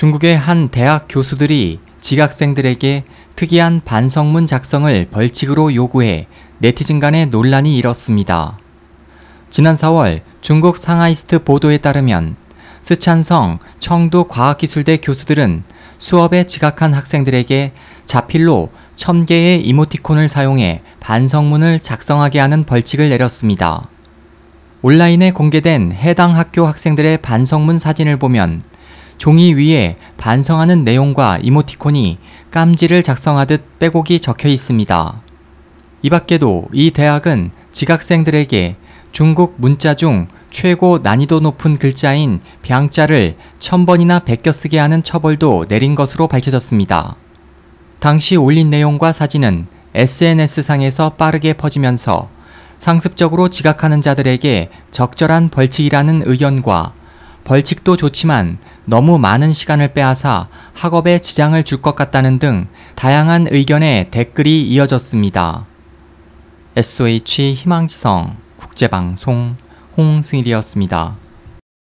중국의 한 대학 교수들이 지각생들에게 특이한 반성문 작성을 벌칙으로 요구해 네티즌 간의 논란이 일었습니다. 지난 4월 중국 상하이스트 보도에 따르면 스촨성 청도 과학기술대 교수들은 수업에 지각한 학생들에게 자필로 1000개의 이모티콘을 사용해 반성문을 작성하게 하는 벌칙을 내렸습니다. 온라인에 공개된 해당 학교 학생들의 반성문 사진을 보면 종이 위에 반성하는 내용과 이모티콘이 깜지를 작성하듯 빼곡이 적혀 있습니다. 이 밖에도 이 대학은 지각생들에게 중국 문자 중 최고 난이도 높은 글자인 병자를 천번이나 베껴 쓰게 하는 처벌도 내린 것으로 밝혀졌습니다. 당시 올린 내용과 사진은 SNS상에서 빠르게 퍼지면서 상습적으로 지각하는 자들에게 적절한 벌칙이라는 의견과 벌칙도 좋지만 너무 많은 시간을 빼앗아 학업에 지장을 줄 것 같다는 등 다양한 의견의 댓글이 이어졌습니다. SOH 희망지성 국제방송 홍승일이었습니다.